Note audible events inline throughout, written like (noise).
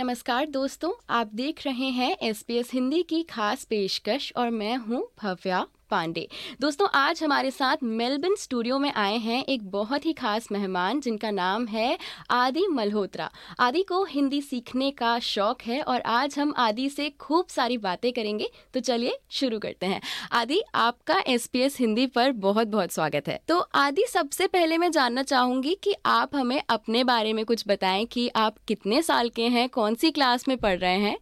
नमस्कार दोस्तों, आप देख रहे हैं एसपीएस हिंदी की खास पेशकश और मैं हूँ भव्या। पांडे। दोस्तों, आज हमारे साथ मेलबर्न स्टूडियो में आए हैं एक बहुत ही खास मेहमान जिनका नाम है आदि मल्होत्रा। आदि को हिंदी सीखने का शौक है और आज हम आदि से खूब सारी बातें करेंगे तो चलिए शुरू करते हैं। आदि, आपका एसपीएस हिंदी पर बहुत बहुत स्वागत है। तो आदि, सबसे पहले मैं जानना चाहूँगी कि आप हमें अपने बारे में कुछ बताएँ कि आप कितने साल के हैं कौन सी क्लास में पढ़ रहे हैं?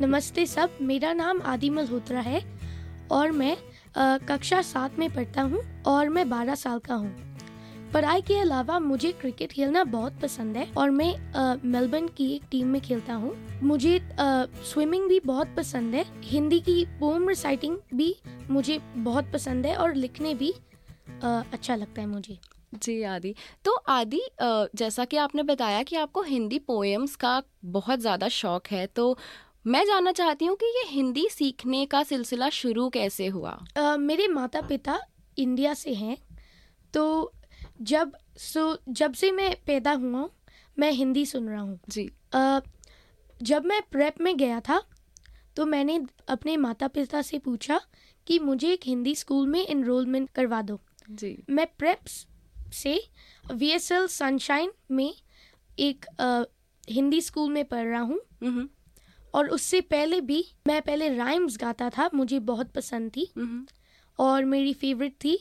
नमस्ते सब, मेरा नाम आदि मल्होत्रा है और मैं कक्षा सात में पढ़ता हूँ और मैं बारह साल का हूँ। पढ़ाई के अलावा मुझे क्रिकेट खेलना बहुत पसंद है और मैं मेलबर्न की एक टीम में खेलता हूँ। मुझे आ, स्विमिंग भी बहुत पसंद है। हिंदी की पोम रिसाइटिंग भी मुझे बहुत पसंद है और लिखने भी आ, अच्छा लगता है मुझे। जी आदि। तो आदि जैसा कि आपने बताया कि आपको हिंदी पोएम्स का बहुत ज़्यादा शौक है तो मैं जानना चाहती हूँ कि ये हिंदी सीखने का सिलसिला शुरू कैसे हुआ? uh, मेरे माता पिता इंडिया से हैं तो जब सो जब से मैं पैदा हुआ हूँ मैं हिंदी सुन रहा हूँ। जी। uh, जब मैं प्रेप में गया था तो मैंने अपने माता पिता से पूछा कि मुझे एक हिंदी स्कूल में इनरोलमेंट करवा दो। जी। मैं प्रेप से वी एस एल सनशाइन में एक uh, हिंदी स्कूल में पढ़ रहा हूँ। और उससे पहले भी मैं पहले राइम्स गाता था मुझे बहुत पसंद थी। और मेरी फेवरेट थी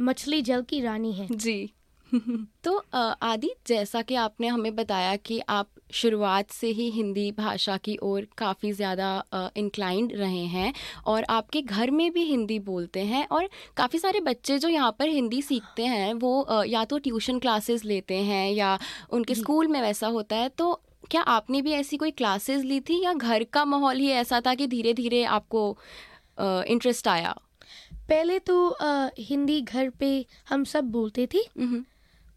मछली जल की रानी है। जी। (laughs) तो आदि जैसा कि आपने हमें बताया कि आप शुरुआत से ही हिंदी भाषा की ओर काफ़ी ज़्यादा इंक्लाइंड रहे हैं और आपके घर में भी हिंदी बोलते हैं और काफ़ी सारे बच्चे जो यहाँ पर हिंदी सीखते हैं वो या तो ट्यूशन क्लासेस लेते हैं या उनके स्कूल में वैसा होता है तो क्या आपने भी ऐसी कोई क्लासेस ली थी या घर का माहौल ही ऐसा था कि धीरे धीरे आपको इंटरेस्ट आया? पहले तो आ, हिंदी घर पे हम सब बोलते थे।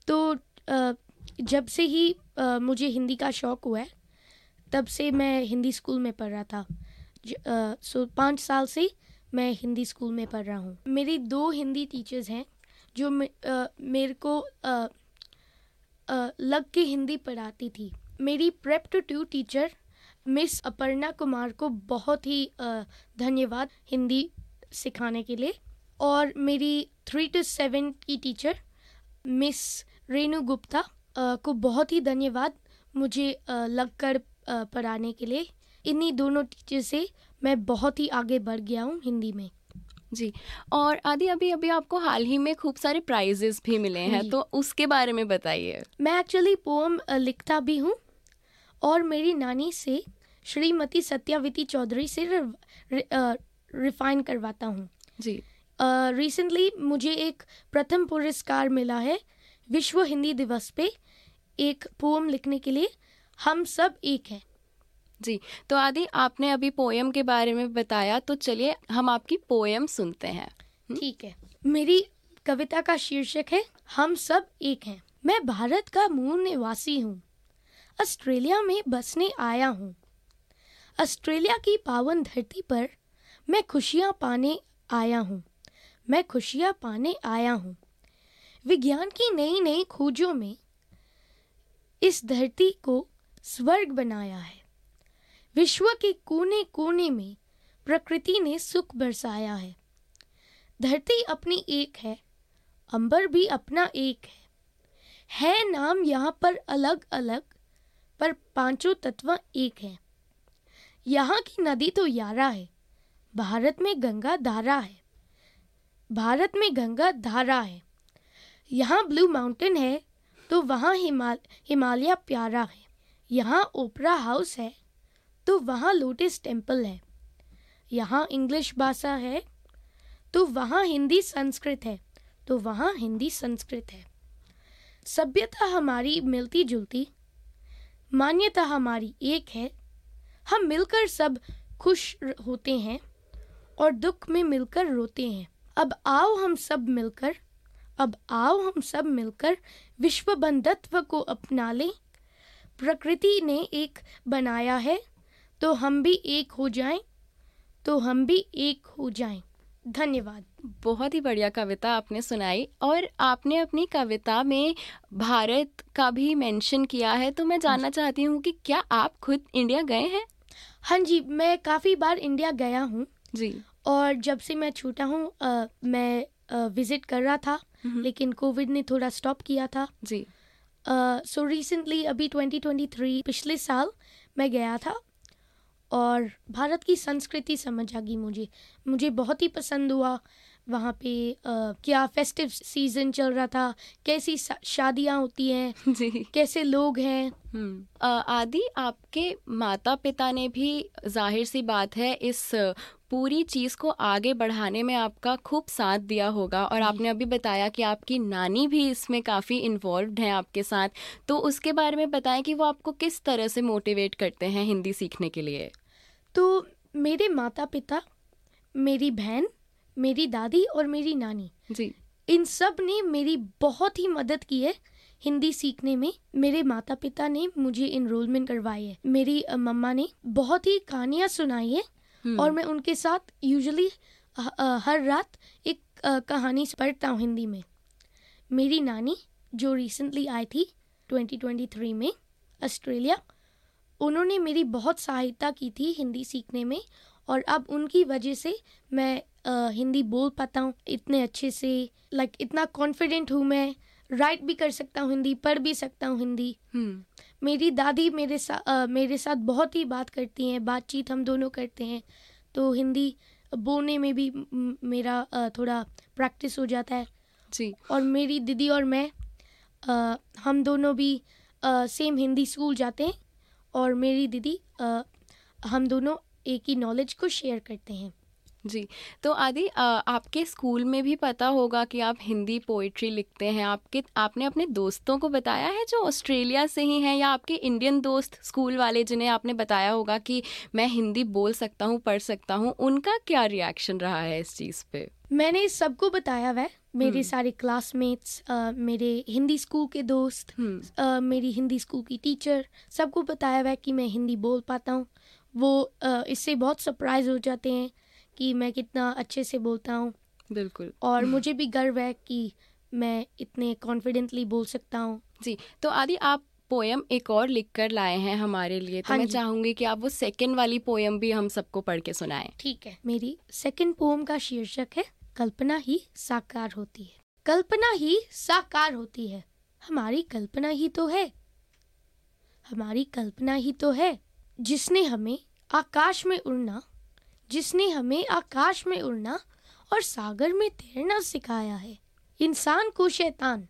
तो आ, जब से ही आ, मुझे हिंदी का शौक हुआ है तब से मैं हिंदी स्कूल में पढ़ रहा था। ज, आ, सो पाँच साल से मैं हिंदी स्कूल में पढ़ रहा हूँ। मेरी दो हिंदी टीचर्स हैं जो मे, आ, मेरे को आ, आ, लग के हिंदी पढ़ाती थी। मेरी prep two two teacher Miss Aparna Kumar को बहुत ही धन्यवाद हिंदी सिखाने के लिए। और मेरी थ्री टू सेवन की टीचर मिस रेणु गुप्ता को बहुत ही धन्यवाद मुझे लगकर पढ़ाने के लिए। इन्हीं दोनों टीचर से मैं बहुत ही आगे बढ़ गया हूँ हिंदी में। जी और आदि अभी अभी आपको हाल ही में खूब सारे प्राइजेस भी मिले हैं तो उसके बारे में बताइए। मैं एक्चुअली पोम लिखता भी हूँ और मेरी नानी से श्रीमती सत्यावती चौधरी से रिफाइन करवाता हूँ। जी। रिसेंटली uh, मुझे एक प्रथम पुरस्कार मिला है विश्व हिंदी दिवस पे एक पोम लिखने के लिए हम सब एक हैं। जी तो आदि आपने अभी पोएम के बारे में बताया तो चलिए हम आपकी पोएम सुनते हैं। हम्म? ठीक है। मेरी कविता का शीर्षक है हम सब एक हैं। मैं भारत का मूल निवासी हूँ। ऑस्ट्रेलिया में बसने आया हूँ। ऑस्ट्रेलिया की पावन धरती पर मैं खुशियाँ पाने आया हूँ। मैं खुशियाँ पाने आया हूँ। विज्ञान की नई नई खोजों में इस धरती को स्वर्ग बनाया है। विश्व के कोने कोने में प्रकृति ने सुख बरसाया है। धरती अपनी एक है, अंबर भी अपना एक है। है नाम यहाँ पर अलग अलग पर पाँचों तत्व एक हैं। यहाँ की नदी तो यारा है, भारत में गंगा धारा है। भारत में गंगा धारा है। यहाँ ब्लू माउंटेन है तो वहाँ हिमाल, हिमालय प्यारा है। यहाँ ओपरा हाउस है तो वहाँ लोटस टेंपल है। यहाँ इंग्लिश भाषा है तो वहाँ हिंदी संस्कृत है तो वहाँ हिंदी संस्कृत है। सभ्यता हमारी मिलती जुलती मान्यता हमारी एक है। हम मिलकर सब खुश होते हैं और दुख में मिलकर रोते हैं। अब आओ हम सब मिलकर, अब आओ हम सब मिलकर विश्व बंधत्व को अपना लें। प्रकृति ने एक बनाया है तो हम भी एक हो जाएँ तो हम भी एक हो जाएँ। धन्यवाद। बहुत ही बढ़िया कविता आपने सुनाई और आपने अपनी कविता में भारत का भी मेंशन किया है तो मैं जानना चाहती हूँ कि क्या आप खुद इंडिया गए हैं? हाँ जी मैं काफ़ी बार इंडिया गया हूँ। जी। और जब से मैं छूटा हूँ मैं विज़िट कर रहा था लेकिन कोविड ने थोड़ा स्टॉप किया था। जी। सो रिसेंटली अभी 2023 पिछले साल मैं गया था और भारत की संस्कृति समझ आ गई मुझे। मुझे बहुत ही पसंद हुआ वहाँ पे अ, क्या फेस्टिव सीज़न चल रहा था कैसी शादियाँ होती हैं (laughs) जी। कैसे लोग हैं। हम्म। आदि आपके माता पिता ने भी ज़ाहिर सी बात है इस पूरी चीज़ को आगे बढ़ाने में आपका खूब साथ दिया होगा और आपने अभी बताया कि आपकी नानी भी इसमें काफ़ी इन्वॉल्व हैं आपके साथ। तो उसके बारे में बताएँ कि वो आपको किस तरह से मोटिवेट करते हैं हिंदी सीखने के लिए? तो मेरे माता पिता मेरी बहन मेरी दादी और मेरी नानी जी। इन सबने मेरी बहुत ही मदद की है हिंदी सीखने में। मेरे माता पिता ने मुझे इनरोलमेंट करवाई है। मेरी मम्मा ने बहुत ही कहानियाँ सुनाई है हम्म, और मैं उनके साथ यूजुअली हर रात एक कहानी पढ़ता हूँ हिंदी में। मेरी नानी जो रिसेंटली आई थी 2023 में ऑस्ट्रेलिया उन्होंने मेरी बहुत सहायता की थी हिंदी सीखने में और अब उनकी वजह से मैं अ, हिंदी बोल पाता हूँ इतने अच्छे से लाइक इतना कॉन्फिडेंट हूँ मैं राइट भी कर सकता हूँ हिंदी पढ़ भी सकता हूँ हिंदी। हम्म, मेरी दादी मेरे साथ मेरे साथ बहुत ही बात करती हैं बातचीत हम दोनों करते हैं तो हिंदी बोलने में भी मेरा अ, थोड़ा प्रैक्टिस हो जाता है। जी। और मेरी दीदी और मैं अ, हम दोनों भी सेम हिंदी स्कूल जाते हैं। और मेरी दीदी हम दोनों एक ही नॉलेज को शेयर करते हैं। जी तो आदि आपके स्कूल में भी पता होगा कि आप हिंदी पोइट्री लिखते हैं। आपके आपने अपने दोस्तों को बताया है जो ऑस्ट्रेलिया से ही हैं या आपके इंडियन दोस्त स्कूल वाले जिन्हें आपने बताया होगा कि मैं हिंदी बोल सकता हूँ पढ़ सकता हूँ उनका क्या रिएक्शन रहा है इस चीज़ पे? मैंने सबको बताया हुआ है मेरे हम्म। सारे क्लासमेट्स मेरे हिंदी स्कूल के दोस्त अ, मेरी हिंदी स्कूल की टीचर सबको बताया हुआ है कि मैं हिंदी बोल पाता हूँ। वो इससे बहुत सरप्राइज़ हो जाते हैं कि मैं कितना अच्छे से बोलता हूँ। बिल्कुल। और मुझे भी गर्व है कि मैं इतने कॉन्फिडेंटली बोल सकता हूँ। जी तो आदि आप पोयम एक और लिख कर लाए हैं हमारे लिए तो हाँ मैं चाहूँगी कि आप वो सेकंड वाली पोयम भी हम सबको पढ़ के सुनाएँ। ठीक है मेरी सेकंड पोम का शीर्षक है कल्पना ही साकार होती है। कल्पना ही साकार होती है। हमारी कल्पना ही तो है। हमारी कल्पना ही तो है, जिसने हमें आकाश में उड़ना, जिसने हमें आकाश में उड़ना और सागर में तैरना सिखाया है। इंसान को शैतान,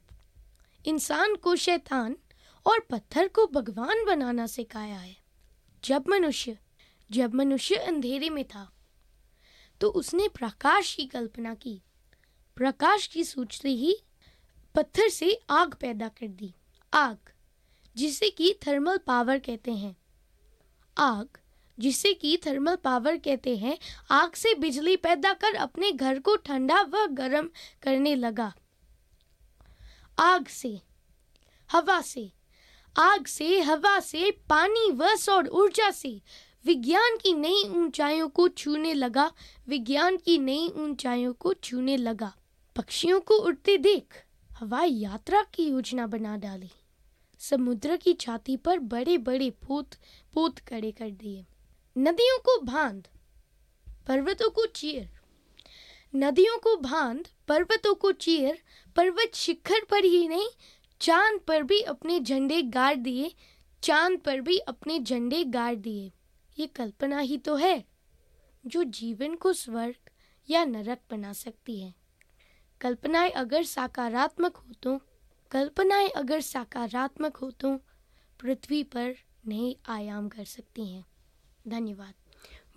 इंसान को शैतान और पत्थर को भगवान बनाना सिखाया है। जब मनुष्य जब मनुष्य अंधेरे में था तो उसने प्रकाश की कल्पना की। प्रकाश की सूचते ही पत्थर से आग पैदा कर दी। आग, जिसे कि थर्मल पावर कहते हैं। आग, जिसे कि थर्मल पावर कहते हैं, आग से बिजली पैदा कर अपने घर को ठंडा व गर्म करने लगा। आग से, हवा से। आग से, हवा से, पानी व सौर ऊर्जा से। विज्ञान की नई ऊंचाइयों को छूने लगा, विज्ञान की नई ऊंचाइयों को छूने लगा। पक्षियों को उड़ते देख, हवाई यात्रा की योजना बना डाली। समुद्र की छाती पर बड़े बड़े पोत पोत खड़े कर दिए। नदियों को बाँध, पर्वतों को चीर। नदियों को बाँध, पर्वतों को चीर, पर्वत शिखर पर ही नहीं, चाँद पर भी अपने झंडे गाड़ दिए, चाँद पर भी अपने झंडे गाड़ दिए। ये कल्पना ही तो है जो जीवन को स्वर्ग या नरक बना सकती है। कल्पनाएँ अगर सकारात्मक हो तो कल्पनाएँ अगर सकारात्मक हो तो पृथ्वी पर नए आयाम कर सकती हैं। धन्यवाद।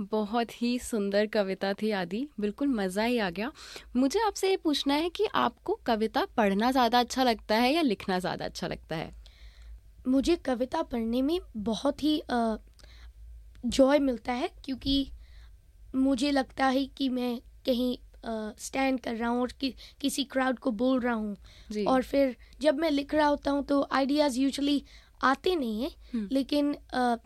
बहुत ही सुंदर कविता थी आदि बिल्कुल मज़ा ही आ गया। मुझे आपसे ये पूछना है कि आपको कविता पढ़ना ज़्यादा अच्छा लगता है या लिखना ज़्यादा अच्छा लगता है? मुझे कविता पढ़ने में बहुत ही जॉय मिलता है क्योंकि मुझे लगता है कि मैं कहीं स्टैंड uh, कर रहा हूँ और कि, किसी क्राउड को बोल रहा हूँ। और फिर जब मैं लिख रहा होता हूँ तो आइडियाज़ यूजुअली आते नहीं हैं हम्म। लेकिन अ,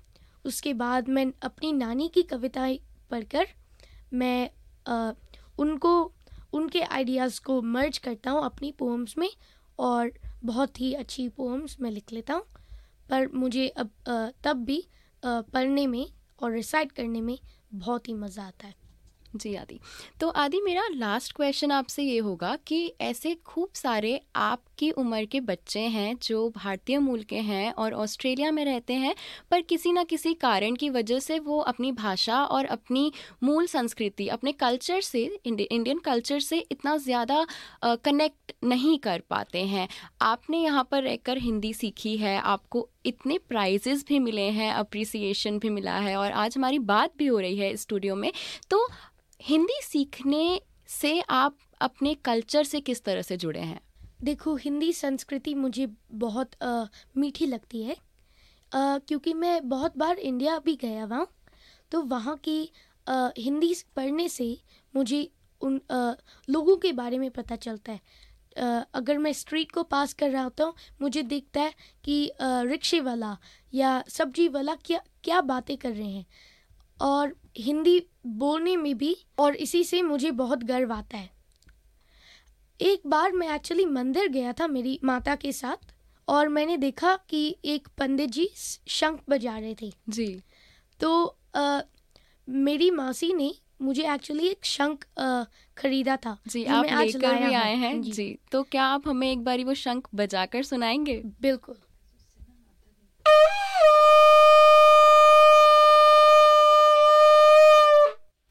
उसके बाद मैं अपनी नानी की कविताएँ पढ़कर मैं अ, उनको उनके आइडियाज़ को मर्ज करता हूँ अपनी पोम्स में और बहुत ही अच्छी पोम्स मैं लिख लेता हूँ। पर मुझे अब तब भी पढ़ने में और रिसाइट करने में बहुत ही मज़ा आता है। जी आदि। तो आदि, मेरा लास्ट क्वेश्चन आपसे ये होगा कि ऐसे खूब सारे आपकी उम्र के बच्चे हैं जो भारतीय मूल के हैं और ऑस्ट्रेलिया में रहते हैं, पर किसी ना किसी कारण की वजह से वो अपनी भाषा और अपनी मूल संस्कृति, अपने कल्चर से इंडियन कल्चर से इतना ज़्यादा कनेक्ट नहीं कर पाते हैं। आपने यहाँ पर रहकर हिंदी सीखी है, आपको इतने प्राइजेस भी मिले हैं अप्रिसिएशन भी मिला है और आज हमारी बात भी हो रही है स्टूडियो में। तो हिंदी सीखने से आप अपने कल्चर से किस तरह से जुड़े हैं? देखो हिंदी संस्कृति मुझे बहुत आ, मीठी लगती है। आ, क्योंकि मैं बहुत बार इंडिया भी गया हुआ तो वहाँ की आ, हिंदी पढ़ने से मुझे उन आ, लोगों के बारे में पता चलता है। अगर मैं स्ट्रीट को पास कर रहा होता हूँ मुझे दिखता है कि रिक्शे वाला या सब्ज़ी वाला क्या क्या बातें कर रहे हैं। और हिंदी बोलने में भी और इसी से मुझे बहुत गर्व आता है। एक बार मैं एक्चुअली मंदिर गया था मेरी माता के साथ और मैंने देखा कि एक पंडित जी शंख बजा रहे थे। जी। तो आ, मेरी मासी ने मुझे एक्चुअली एक शंख खरीदा था जी आप लेकर भी आए हैं। जी।, जी तो क्या आप हमें एक बारी वो शंख बजाकर सुनाएँगे? बिल्कुल।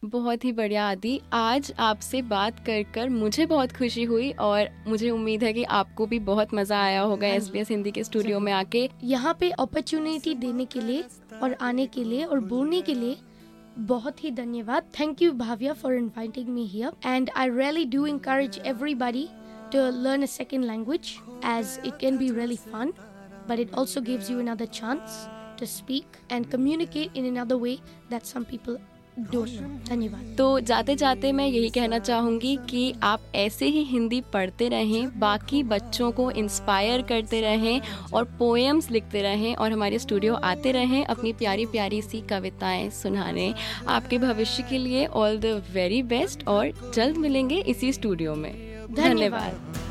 बहुत ही बढ़िया आदि। आज आपसे बात कर कर मुझे बहुत खुशी हुई और मुझे उम्मीद है कि आपको भी बहुत मज़ा आया होगा एस बी एस हिंदी के स्टूडियो में आके। यहाँ पे अपॉर्चुनिटी देने के लिए और आने के लिए और बोलने के लिए बहुत ही धन्यवाद thank you Bhavya for inviting me here and I really do encourage everybody to learn a second language as it can be really fun but it also gives you another chance to speak and communicate in another way that some people धन्यवाद। तो जाते जाते मैं यही कहना चाहूँगी कि आप ऐसे ही हिंदी पढ़ते रहें बाकी बच्चों को इंस्पायर करते रहें और पोएम्स लिखते रहें और हमारे स्टूडियो आते रहें अपनी प्यारी प्यारी सी कविताएँ सुनाने। आपके भविष्य के लिए ऑल द वेरी बेस्ट और जल्द मिलेंगे इसी स्टूडियो में। धन्यवाद।